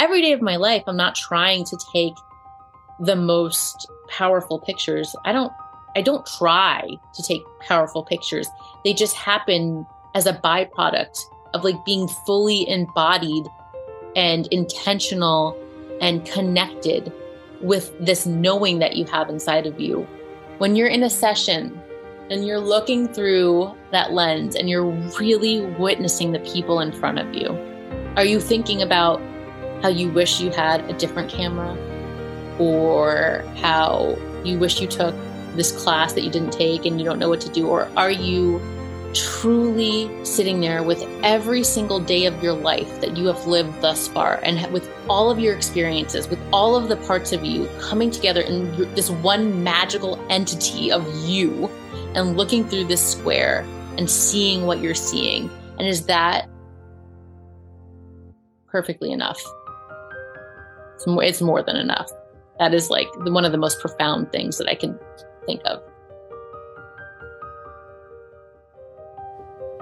every day of my life, I'm not trying to take the most powerful pictures. I don't I don't try to take powerful pictures. They just happen as a byproduct of like being fully embodied and intentional and connected with this knowing that you have inside of you. When you're in a session and you're looking through that lens and you're really witnessing the people in front of you, are you thinking about how you wish you had a different camera or how you wish you took this class that you didn't take and you don't know what to do? Or are you truly sitting there with every single day of your life that you have lived thus far and with all of your experiences, with all of the parts of you coming together in this one magical entity of you and looking through this square and seeing what you're seeing? And is that perfectly enough? It's more, it's more than enough. That is like one of the most profound things that I can think of.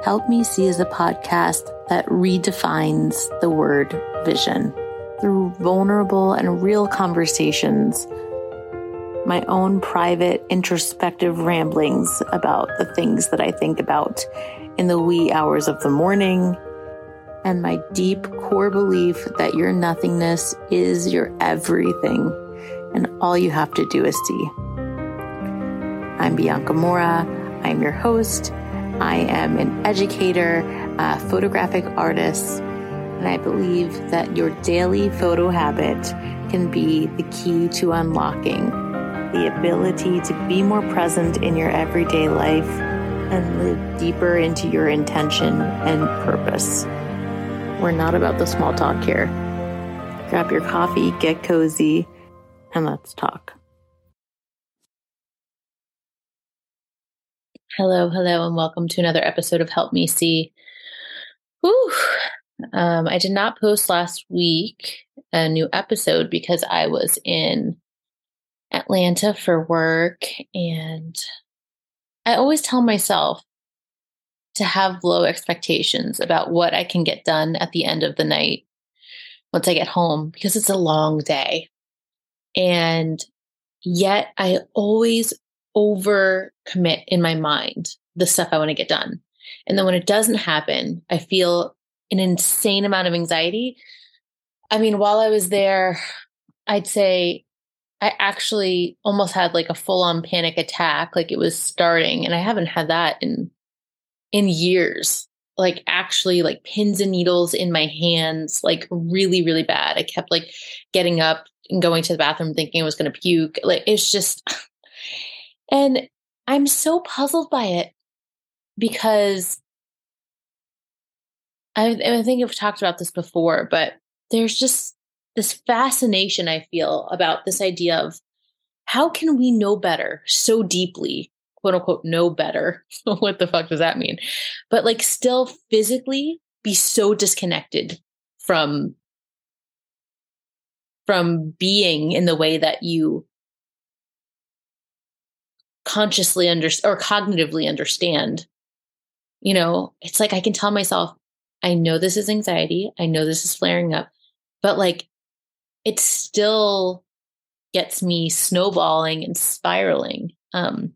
Help Me See is a podcast that redefines the word vision through vulnerable and real conversations, my own private introspective ramblings about the things that I think about in the wee hours of the morning, and my deep core belief that your nothingness is your everything, and all you have to do is see. I'm Bianca Morra. I'm your host I am an educator, a photographic artist, and I believe that your daily photo habit can be the key to unlocking the ability to be more present in your everyday life and live deeper into your intention and purpose. We're not about the small talk here. Grab your coffee, get cozy, and let's talk. Hello, hello, and welcome to another episode of Help Me See. Whew. Um, I did not post last week a new episode because I was in Atlanta for work, and I always tell myself to have low expectations about what I can get done at the end of the night once I get home because it's a long day. And yet I always over commit in my mind the stuff I want to get done. And then when it doesn't happen, I feel an insane amount of anxiety. I mean, while I was there, I'd say I actually almost had like a full on panic attack, like it was starting. And I haven't had that in in years. Like actually like pins and needles in my hands, like really, really bad. I kept like getting up and going to the bathroom thinking I was gonna puke. Like it's just and I'm so puzzled by it because I, I think I've talked about this before, but there's just this fascination I feel about this idea of how can we know better so deeply, quote unquote, know better? what the fuck does that mean? But like still physically be so disconnected from from being in the way that you consciously under or cognitively understand you know it's like i can tell myself i know this is anxiety i know this is flaring up but like it still gets me snowballing and spiraling um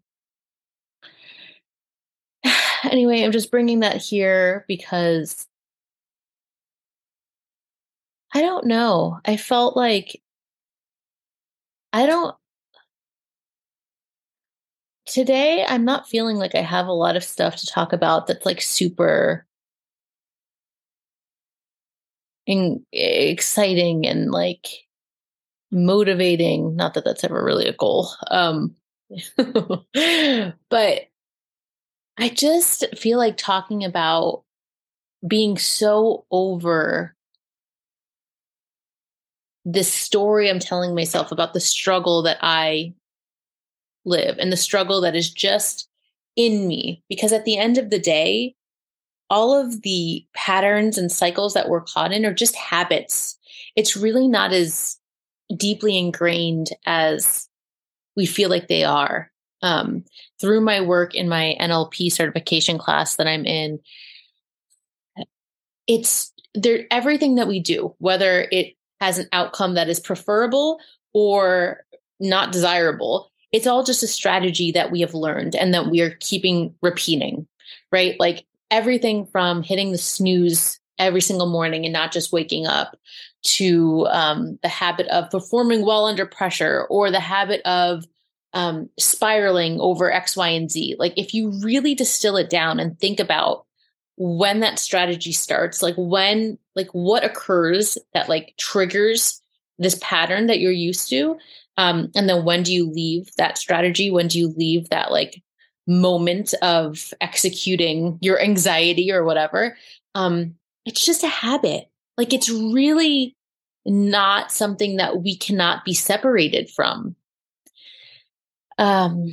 anyway i'm just bringing that here because i don't know i felt like i don't today I'm not feeling like I have a lot of stuff to talk about that's like super in, exciting and like motivating. Not that that's ever really a goal. Um, but I just feel like talking about being so over this story I'm telling myself about the struggle that I live and the struggle that is just in me. Because at the end of the day, all of the patterns and cycles that we're caught in are just habits. It's really not as deeply ingrained as we feel like they are. Um, through my work in my NLP certification class that I'm in, it's there everything that we do, whether it has an outcome that is preferable or not desirable. It's all just a strategy that we have learned and that we are keeping repeating, right? Like everything from hitting the snooze every single morning and not just waking up to um, the habit of performing well under pressure or the habit of um, spiraling over X, Y, and Z. Like if you really distill it down and think about when that strategy starts, like when, like what occurs that like triggers this pattern that you're used to. Um, and then when do you leave that strategy? When do you leave that like moment of executing your anxiety or whatever? Um, it's just a habit. Like it's really not something that we cannot be separated from. Um,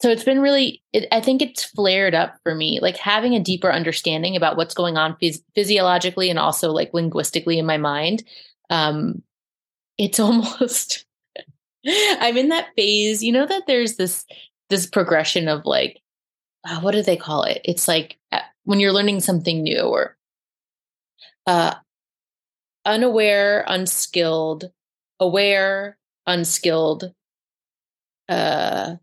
so it's been really, it, I think it's flared up for me, like having a deeper understanding about what's going on phys- physiologically and also like linguistically in my mind. Um, it's almost, I'm in that phase, you know, that there's this, this progression of like, uh, what do they call it? It's like uh, when you're learning something new or uh, unaware, unskilled, aware, unskilled, uh,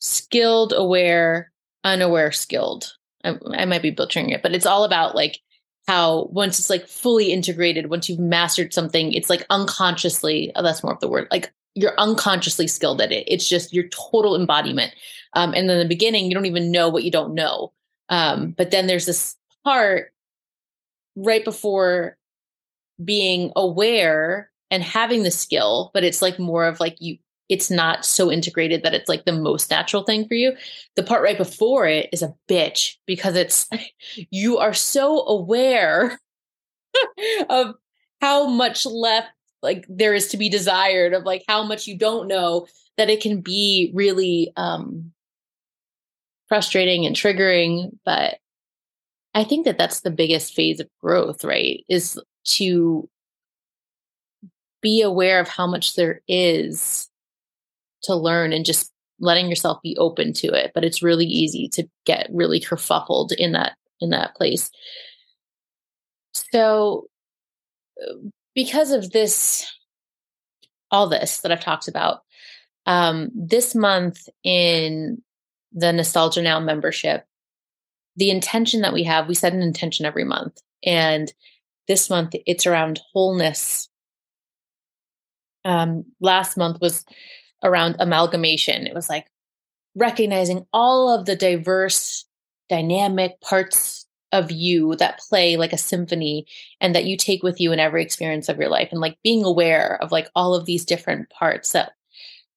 skilled, aware, unaware, skilled. I, I might be butchering it, but it's all about like how once it's like fully integrated, once you've mastered something, it's like unconsciously, oh, that's more of the word, like you're unconsciously skilled at it. It's just your total embodiment. Um, and then the beginning, you don't even know what you don't know. Um, but then there's this part right before being aware and having the skill, but it's like more of like you, it's not so integrated that it's like the most natural thing for you. The part right before it is a bitch because it's you are so aware of how much left like there is to be desired of like how much you don't know that it can be really um frustrating and triggering but i think that that's the biggest phase of growth right is to be aware of how much there is to learn and just letting yourself be open to it but it's really easy to get really kerfuffled in that in that place. So because of this all this that i've talked about um this month in the nostalgia now membership the intention that we have we set an intention every month and this month it's around wholeness. Um last month was around amalgamation. It was like recognizing all of the diverse, dynamic parts of you that play like a symphony and that you take with you in every experience of your life and like being aware of like all of these different parts that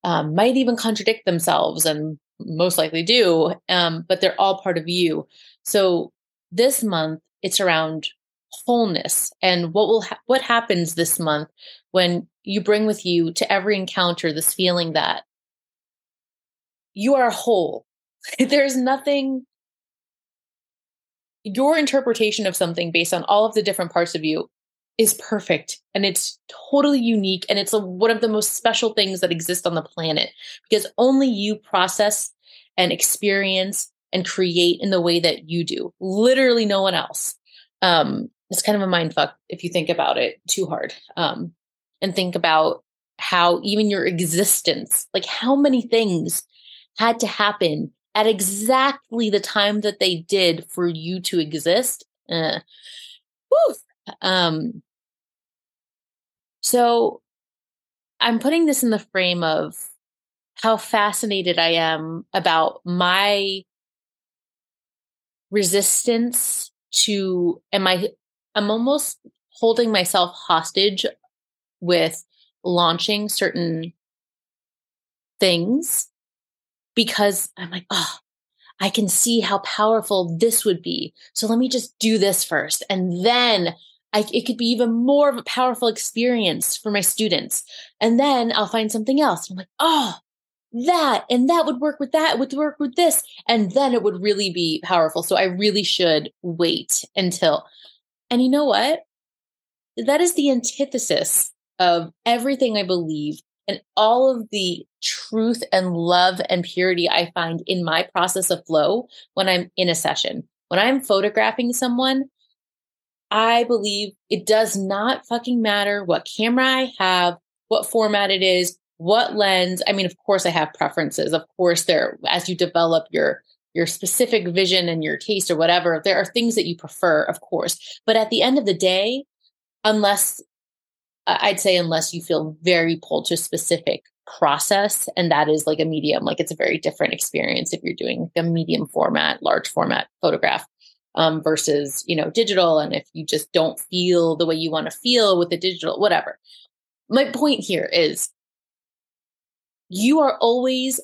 um, might even contradict themselves and most likely do um, but they're all part of you so this month it's around wholeness and what will ha- what happens this month when you bring with you to every encounter this feeling that you are whole. There's nothing, your interpretation of something based on all of the different parts of you is perfect and it's totally unique and it's a, one of the most special things that exist on the planet because only you process and experience and create in the way that you do. Literally no one else. Um it's kind of a mind fuck if you think about it too hard. Um and think about how even your existence, like how many things had to happen at exactly the time that they did for you to exist. Uh, um, so I'm putting this in the frame of how fascinated I am about my resistance to, am I I'm almost holding myself hostage with launching certain things because I'm like, oh, I can see how powerful this would be. So let me just do this first. And then I, it could be even more of a powerful experience for my students. And then I'll find something else. I'm like, oh, that and that would work with that would work with this and then it would really be powerful so i really should wait until and you know what that is the antithesis of everything I believe and all of the truth and love and purity I find in my process of flow when I'm in a session. When I'm photographing someone, I believe it does not fucking matter what camera I have, what format it is, what lens. I mean, of course I have preferences. Of course there as you develop your your specific vision and your taste or whatever, there are things that you prefer, of course. But at the end of the day, unless I'd say unless you feel very pulled to specific process and that is like a medium like it's a very different experience if you're doing a medium format large format photograph um, versus you know digital and if you just don't feel the way you want to feel with the digital whatever. My point here is you are always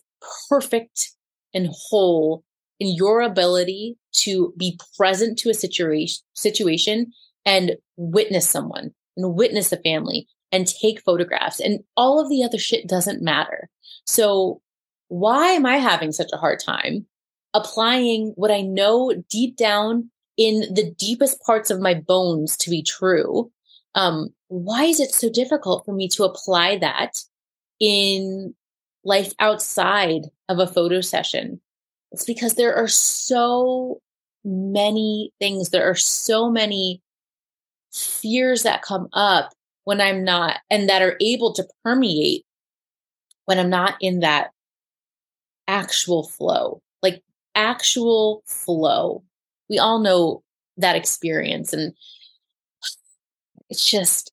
perfect and whole in your ability to be present to a situation situation and witness someone and witness a family and take photographs and all of the other shit doesn't matter. So why am I having such a hard time applying what I know deep down in the deepest parts of my bones to be true? Um, why is it so difficult for me to apply that in life outside of a photo session? It's because there are so many things, there are so many fears that come up when I'm not, and that are able to permeate when I'm not in that actual flow, like actual flow. We all know that experience. And it's just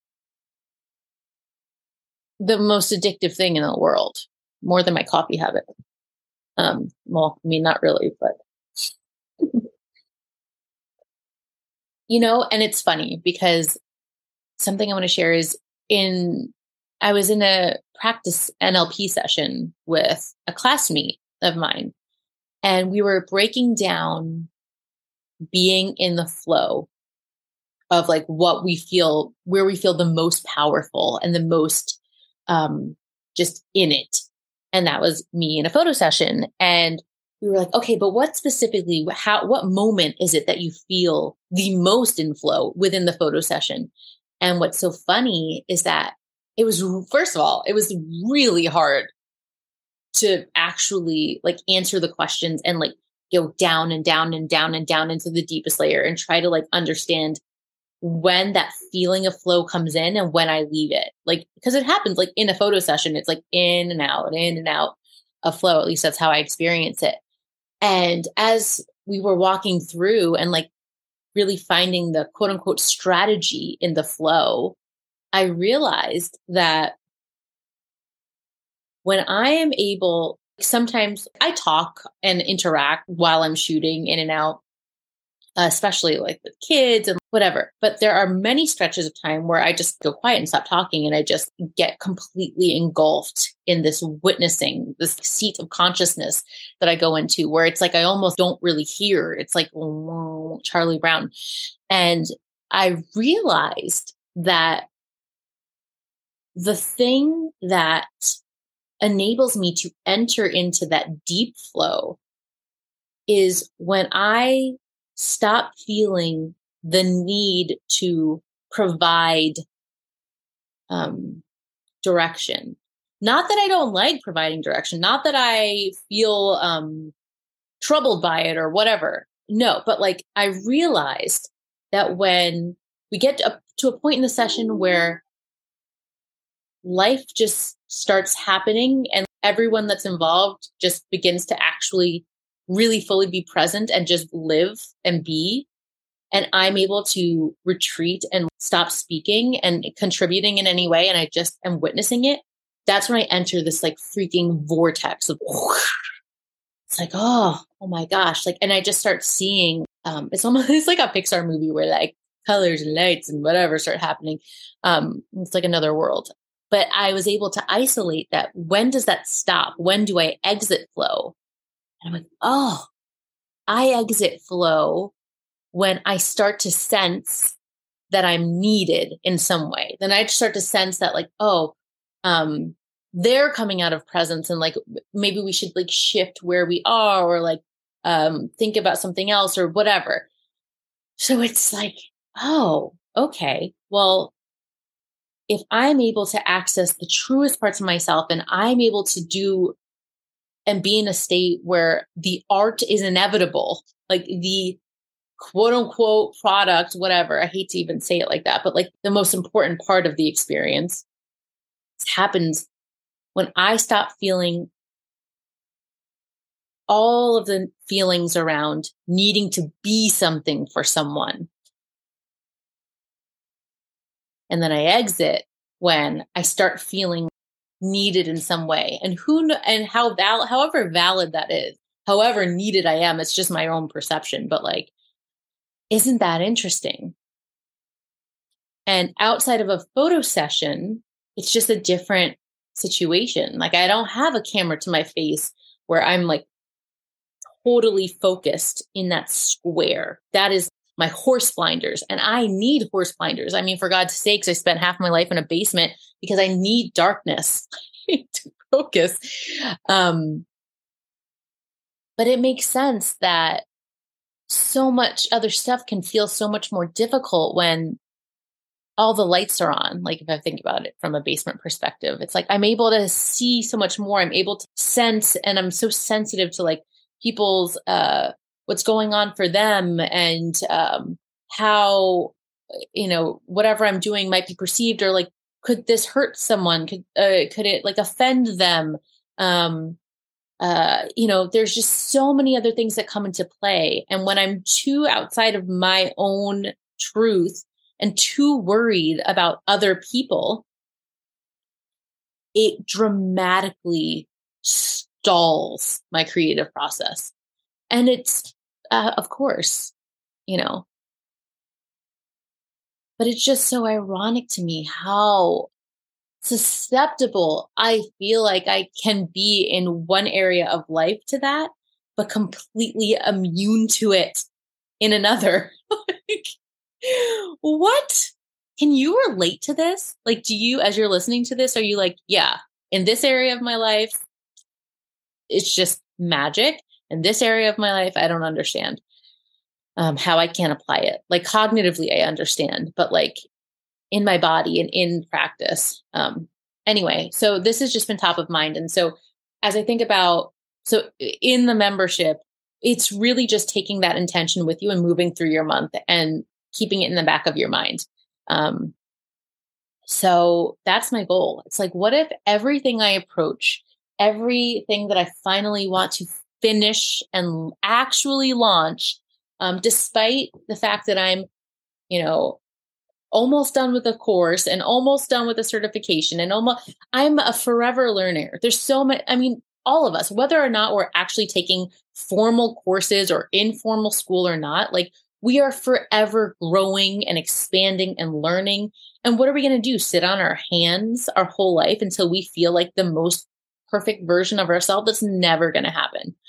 the most addictive thing in the world, more than my coffee habit. Um, well, I mean, not really, but you know, and it's funny because something I want to share is in I was in a practice NLP session with a classmate of mine, and we were breaking down being in the flow of like what we feel, where we feel the most powerful and the most um, just in it. And that was me in a photo session. And we were like, okay, but what specifically, how, what moment is it that you feel the most in flow within the photo session? And what's so funny is that it was, first of all, it was really hard to actually like answer the questions and like go down and down and down and down into the deepest layer and try to like understand when that feeling of flow comes in and when I leave it. Like, because it happens like in a photo session, it's like in and out, in and out of flow. At least that's how I experience it. And as we were walking through and like really finding the quote unquote strategy in the flow, I realized that when I am able, sometimes I talk and interact while I'm shooting in and out Uh, especially like with kids and whatever. But there are many stretches of time where I just go quiet and stop talking and I just get completely engulfed in this witnessing, this seat of consciousness that I go into where it's like I almost don't really hear. It's like Charlie Brown. And I realized that the thing that enables me to enter into that deep flow is when I stop feeling the need to provide um, direction. Not that I don't like providing direction, not that I feel um, troubled by it or whatever. No, but like I realized that when we get to a, to a point in the session where life just starts happening and everyone that's involved just begins to actually really fully be present and just live and be and I'm able to retreat and stop speaking and contributing in any way, and I just am witnessing it, that's when I enter this like freaking vortex of it's like, oh, oh my gosh. Like, and I just start seeing um it's almost it's like a Pixar movie where like colors and lights and whatever start happening. Um, it's like another world. But I was able to isolate that. When does that stop? When do I exit flow? And I'm like, oh, I exit flow when I start to sense that I'm needed in some way. Then I start to sense that, like, oh, um, they're coming out of presence and like maybe we should like shift where we are or like um think about something else or whatever. So it's like, oh, okay. Well, if I'm able to access the truest parts of myself and I'm able to do and be in a state where the art is inevitable, like the quote unquote product, whatever. I hate to even say it like that, but like the most important part of the experience happens when I stop feeling all of the feelings around needing to be something for someone. And then I exit when I start feeling needed in some way. And who and how val however valid that is, however needed I am, it's just my own perception. But like, isn't that interesting? And outside of a photo session, it's just a different situation. Like I don't have a camera to my face where I'm like totally focused in that square. That is my horse blinders. And I need horse blinders. I mean, for God's sakes, I spent half my life in a basement because I need darkness to focus. Um, but it makes sense that so much other stuff can feel so much more difficult when all the lights are on. Like if I think about it from a basement perspective, it's like I'm able to see so much more. I'm able to sense and I'm so sensitive to like people's uh what's going on for them and um how you know whatever i'm doing might be perceived or like could this hurt someone? Could uh, could it like offend them? Um uh you know there's just so many other things that come into play. And when i'm too outside of my own truth and too worried about other people it dramatically stalls my creative process. And it's, uh, of course, you know, but it's just so ironic to me how susceptible I feel like I can be in one area of life to that, but completely immune to it in another. like, what? Can you relate to this? Like, do you, as you're listening to this, are you like, yeah, in this area of my life, it's just magic. In this area of my life, I don't understand um, how I can apply it. Like cognitively, I understand, but like in my body and in practice. Um, anyway, so this has just been top of mind. And so as I think about, so in the membership, it's really just taking that intention with you and moving through your month and keeping it in the back of your mind. Um, so that's my goal. It's like, what if everything I approach everything that I finally want to finish and actually launch, um, despite the fact that I'm, you know, almost done with the course and almost done with the certification and almost I'm a forever learner. There's so much, I mean, all of us, whether or not we're actually taking formal courses or informal school or not, like we are forever growing and expanding and learning. And what are we going to do? Sit on our hands our whole life until we feel like the most perfect version of ourselves that's never going to happen.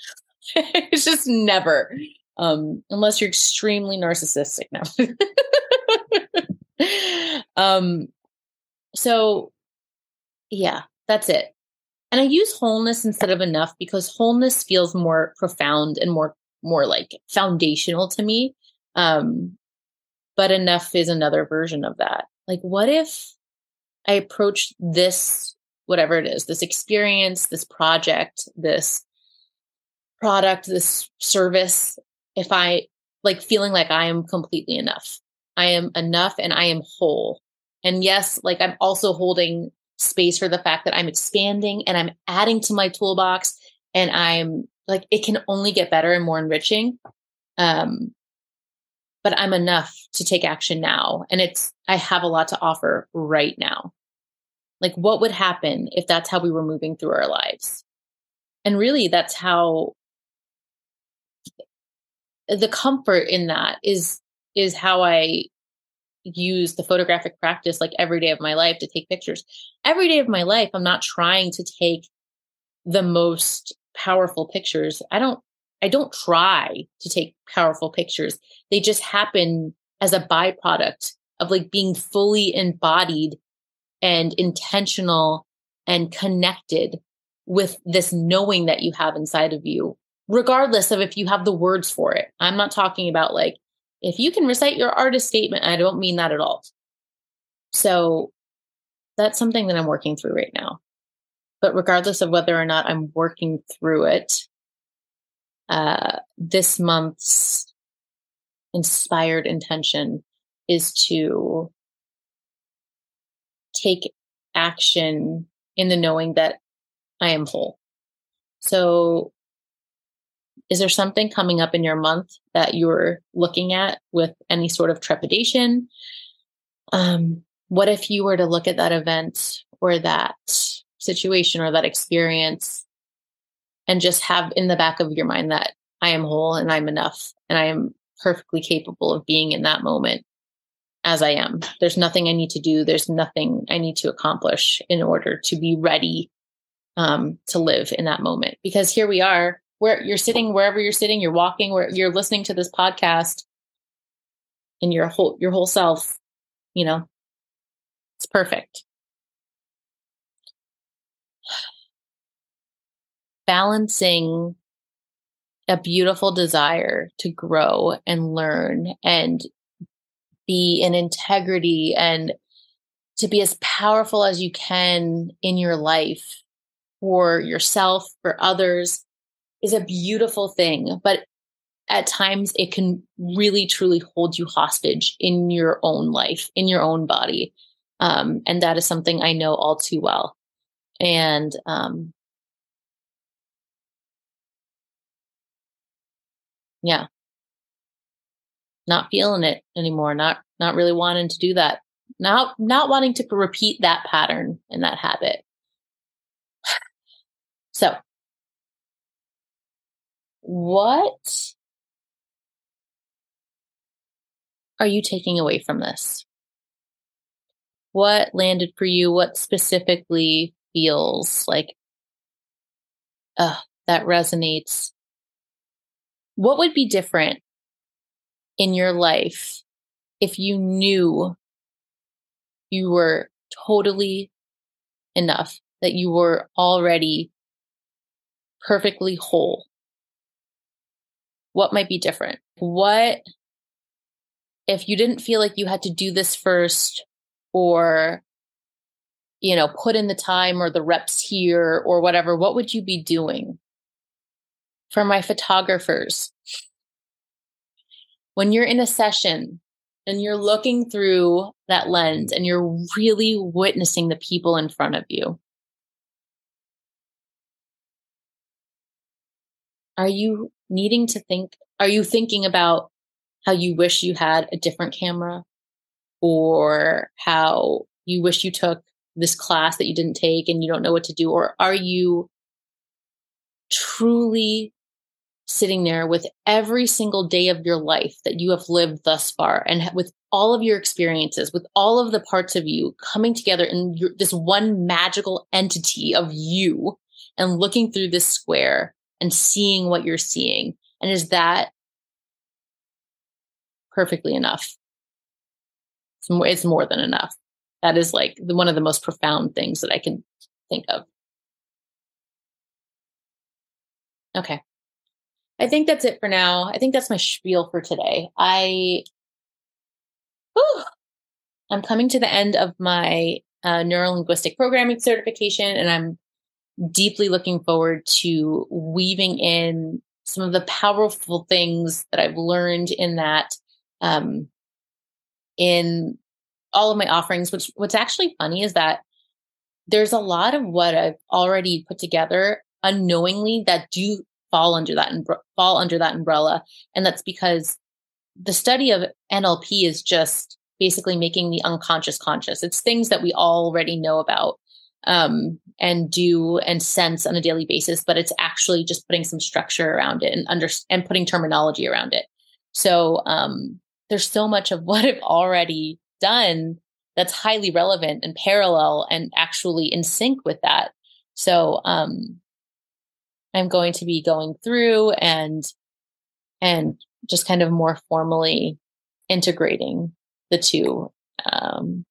It's just never um unless you're extremely narcissistic now. Um so yeah that's it. And i use wholeness instead of enough because wholeness feels more profound and more more like foundational to me. Um but enough is another version of that. Like what if i approach this whatever it is this experience this project this product this service if i like feeling like i am completely enough. I am enough and i am whole. And yes like i'm also holding space for the fact that i'm expanding and i'm adding to my toolbox and i'm like it can only get better and more enriching um but i'm enough to take action now. And it's i have a lot to offer right now like, what would happen if that's how we were moving through our lives? And really, that's how the comfort in that is is how I use the photographic practice like every day of my life to take pictures. Every day of my life, I'm not trying to take the most powerful pictures. I don't I don't try to take powerful pictures. They just happen as a byproduct of like being fully embodied and intentional and connected with this knowing that you have inside of you, regardless of if you have the words for it. I'm not talking about like, if you can recite your artist statement, I don't mean that at all. So that's something that I'm working through right now. But regardless of whether or not I'm working through it, uh, this month's inspired intention is to take action in the knowing that I am whole. So, is there something coming up in your month that you're looking at with any sort of trepidation? Um, what if you were to look at that event or that situation or that experience and just have in the back of your mind that I am whole and I'm enough and I am perfectly capable of being in that moment as I am. There's nothing I need to do. There's nothing I need to accomplish in order to be ready um, to live in that moment. Because here we are, where you're sitting, wherever you're sitting, you're walking, where you're listening to this podcast, and your whole your whole self, you know, it's perfect. Balancing a beautiful desire to grow and learn and be in integrity and to be as powerful as you can in your life for yourself, for others is a beautiful thing. But at times it can really truly hold you hostage in your own life, in your own body. Um, and that is something I know all too well. And um, yeah, not feeling it anymore, not not really wanting to do that. Not not wanting to repeat that pattern and that habit. So, what are you taking away from this? What landed for you? What specifically feels like, uh, that resonates? What would be different in your life if you knew you were totally enough, that you were already perfectly whole? What might be different? What if you didn't feel like you had to do this first or you know put in the time or the reps here or whatever what would you be doing for my photographers when you're in a session and you're looking through that lens and you're really witnessing the people in front of you, are you needing to think? Are you thinking about how you wish you had a different camera or how you wish you took this class that you didn't take and you don't know what to do? Or are you truly sitting there with every single day of your life that you have lived thus far and with all of your experiences, with all of the parts of you coming together in your, this one magical entity of you and looking through this square and seeing what you're seeing. And is that perfectly enough? It's more, it's more than enough. That is like the, one of the most profound things that I can think of. Okay. I think that's it for now. I think that's my spiel for today. I, whew, I'm coming to the end of my uh, neuro linguistic programming certification, and I'm deeply looking forward to weaving in some of the powerful things that I've learned in that, um, in all of my offerings. Which what's actually funny is that there's a lot of what I've already put together unknowingly that do fall under that and fall under that umbrella. And that's because the study of NLP is just basically making the unconscious conscious. It's things that we already know about um, and do and sense on a daily basis but it's actually just putting some structure around it and under and putting terminology around it. So um, there's so much of what i've already done that's highly relevant and parallel and actually in sync with that. So um, I'm going to be going through and and just kind of more formally integrating the two um,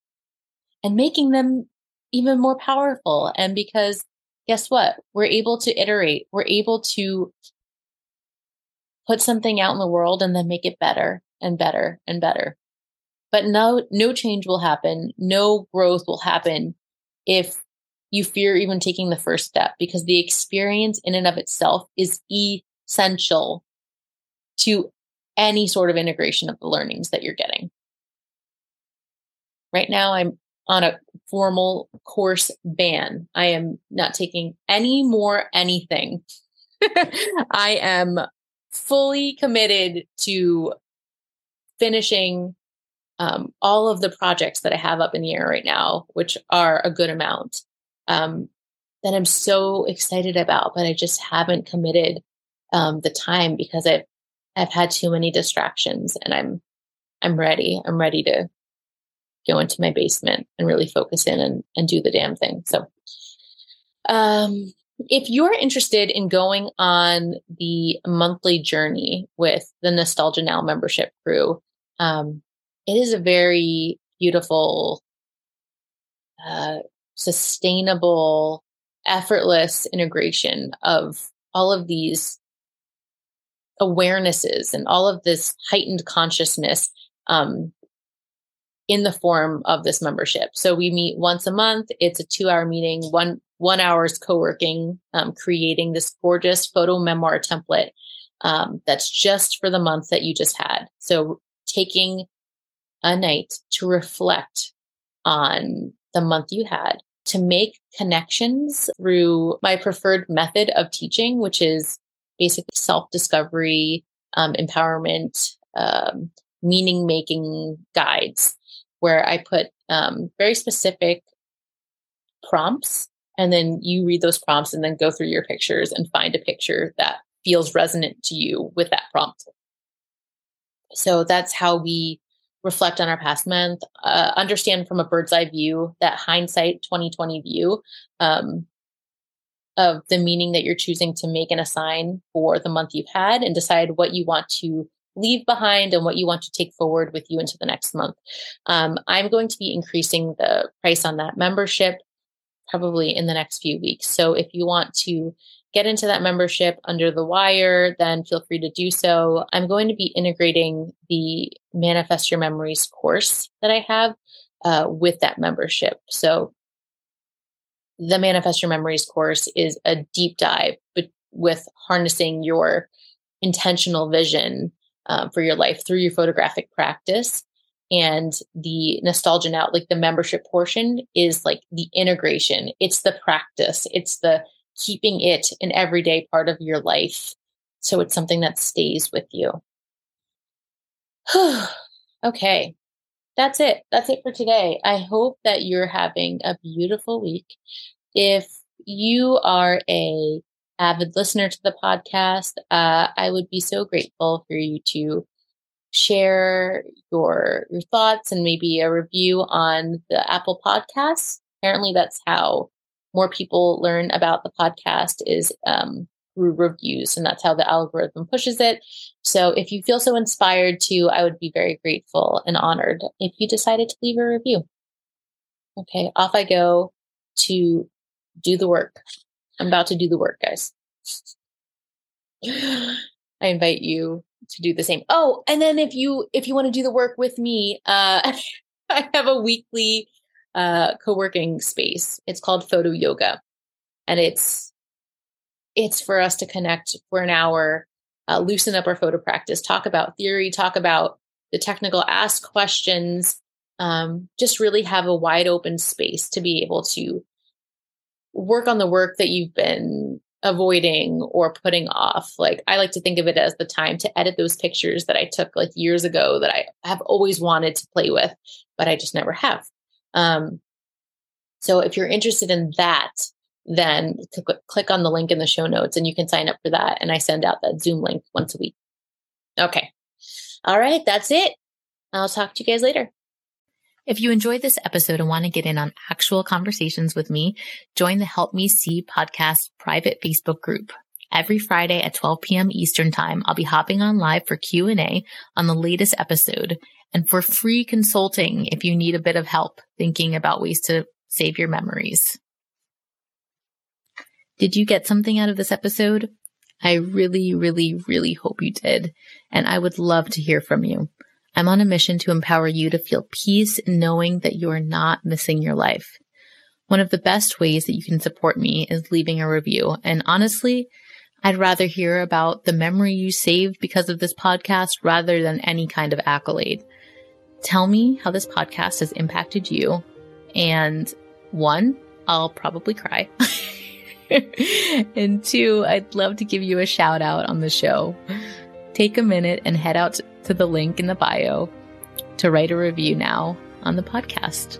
and making them even more powerful. And because guess what? We're able to iterate, we're able to put something out in the world and then make it better and better and better. But no, no change will happen. No growth will happen if you fear even taking the first step because the experience in and of itself is essential to any sort of integration of the learnings that you're getting. Right now, I'm on a formal course ban. I am not taking any more anything. I am fully committed to finishing um, all of the projects that I have up in the air right now, which are a good amount, um, that I'm so excited about, but I just haven't committed um, the time because I've I've had too many distractions, and I'm I'm ready. I'm ready to go into my basement and really focus in and, and do the damn thing. So, um, if you're interested in going on the monthly journey with the Nostalgia Now membership crew, um, it is a very beautiful, uh, sustainable, effortless integration of all of these awarenesses and all of this heightened consciousness um, in the form of this membership. So we meet once a month. It's a two hour meeting, one, one hour's co-working, um, creating this gorgeous photo memoir template um, that's just for the month that you just had. So taking a night to reflect on the month you had, to make connections through my preferred method of teaching, which is basically self discovery, um, empowerment, um, meaning making guides, where I put um, very specific prompts. And then you read those prompts and then go through your pictures and find a picture that feels resonant to you with that prompt. So that's how we reflect on our past month, uh, understand from a bird's eye view, that hindsight 2020 view um, of the meaning that you're choosing to make and assign for the month you've had, and decide what you want to leave behind and what you want to take forward with you into the next month. Um, I'm going to be increasing the price on that membership probably in the next few weeks. So if you want to get into that membership under the wire, then feel free to do so. I'm going to be integrating the Manifest Your Memories course that I have uh, with that membership. So the Manifest Your Memories course is a deep dive but with harnessing your intentional vision um, for your life through your photographic practice. And the nostalgia now, like the membership portion, is like the integration. It's the practice. It's the keeping it an everyday part of your life. So it's something that stays with you. okay. That's it. That's it for today. I hope that you're having a beautiful week. If you are a avid listener to the podcast, uh, I would be so grateful for you to share your your thoughts and maybe a review on the Apple Podcasts. Apparently, that's how more people learn about the podcast is um, through reviews, and that's how the algorithm pushes it. So, if you feel so inspired to, I would be very grateful and honored if you decided to leave a review. Okay, off I go to do the work. I'm about to do the work, guys. I invite you to do the same. Oh, and then if you if you want to do the work with me, uh I have a weekly uh, co-working space. It's called Photo Yoga, and it's it's for us to connect for an hour, uh, loosen up our photo practice, talk about theory, talk about the technical, ask questions, um, just really have a wide open space to be able to work on the work that you've been avoiding or putting off. Like I like to think of it as the time to edit those pictures that I took like years ago that I have always wanted to play with, but I just never have. Um, so if you're interested in that, then click on the link in the show notes and you can sign up for that. And I send out that Zoom link once a week. Okay. All right. That's it. I'll talk to you guys later. If you enjoyed this episode and want to get in on actual conversations with me, join the Help Me See podcast private Facebook group. Every Friday at 12 p.m. Eastern time, I'll be hopping on live for Q&A on the latest episode and for free consulting if you need a bit of help thinking about ways to save your memories. Did you get something out of this episode? I really, really, really hope you did. And I would love to hear from you. I'm on a mission to empower you to feel peace knowing that you are not missing your life. One of the best ways that you can support me is leaving a review. And honestly, I'd rather hear about the memory you saved because of this podcast rather than any kind of accolade. Tell me how this podcast has impacted you. And one, I'll probably cry. and two, I'd love to give you a shout out on the show. Take a minute and head out to the link in the bio to write a review now on the podcast.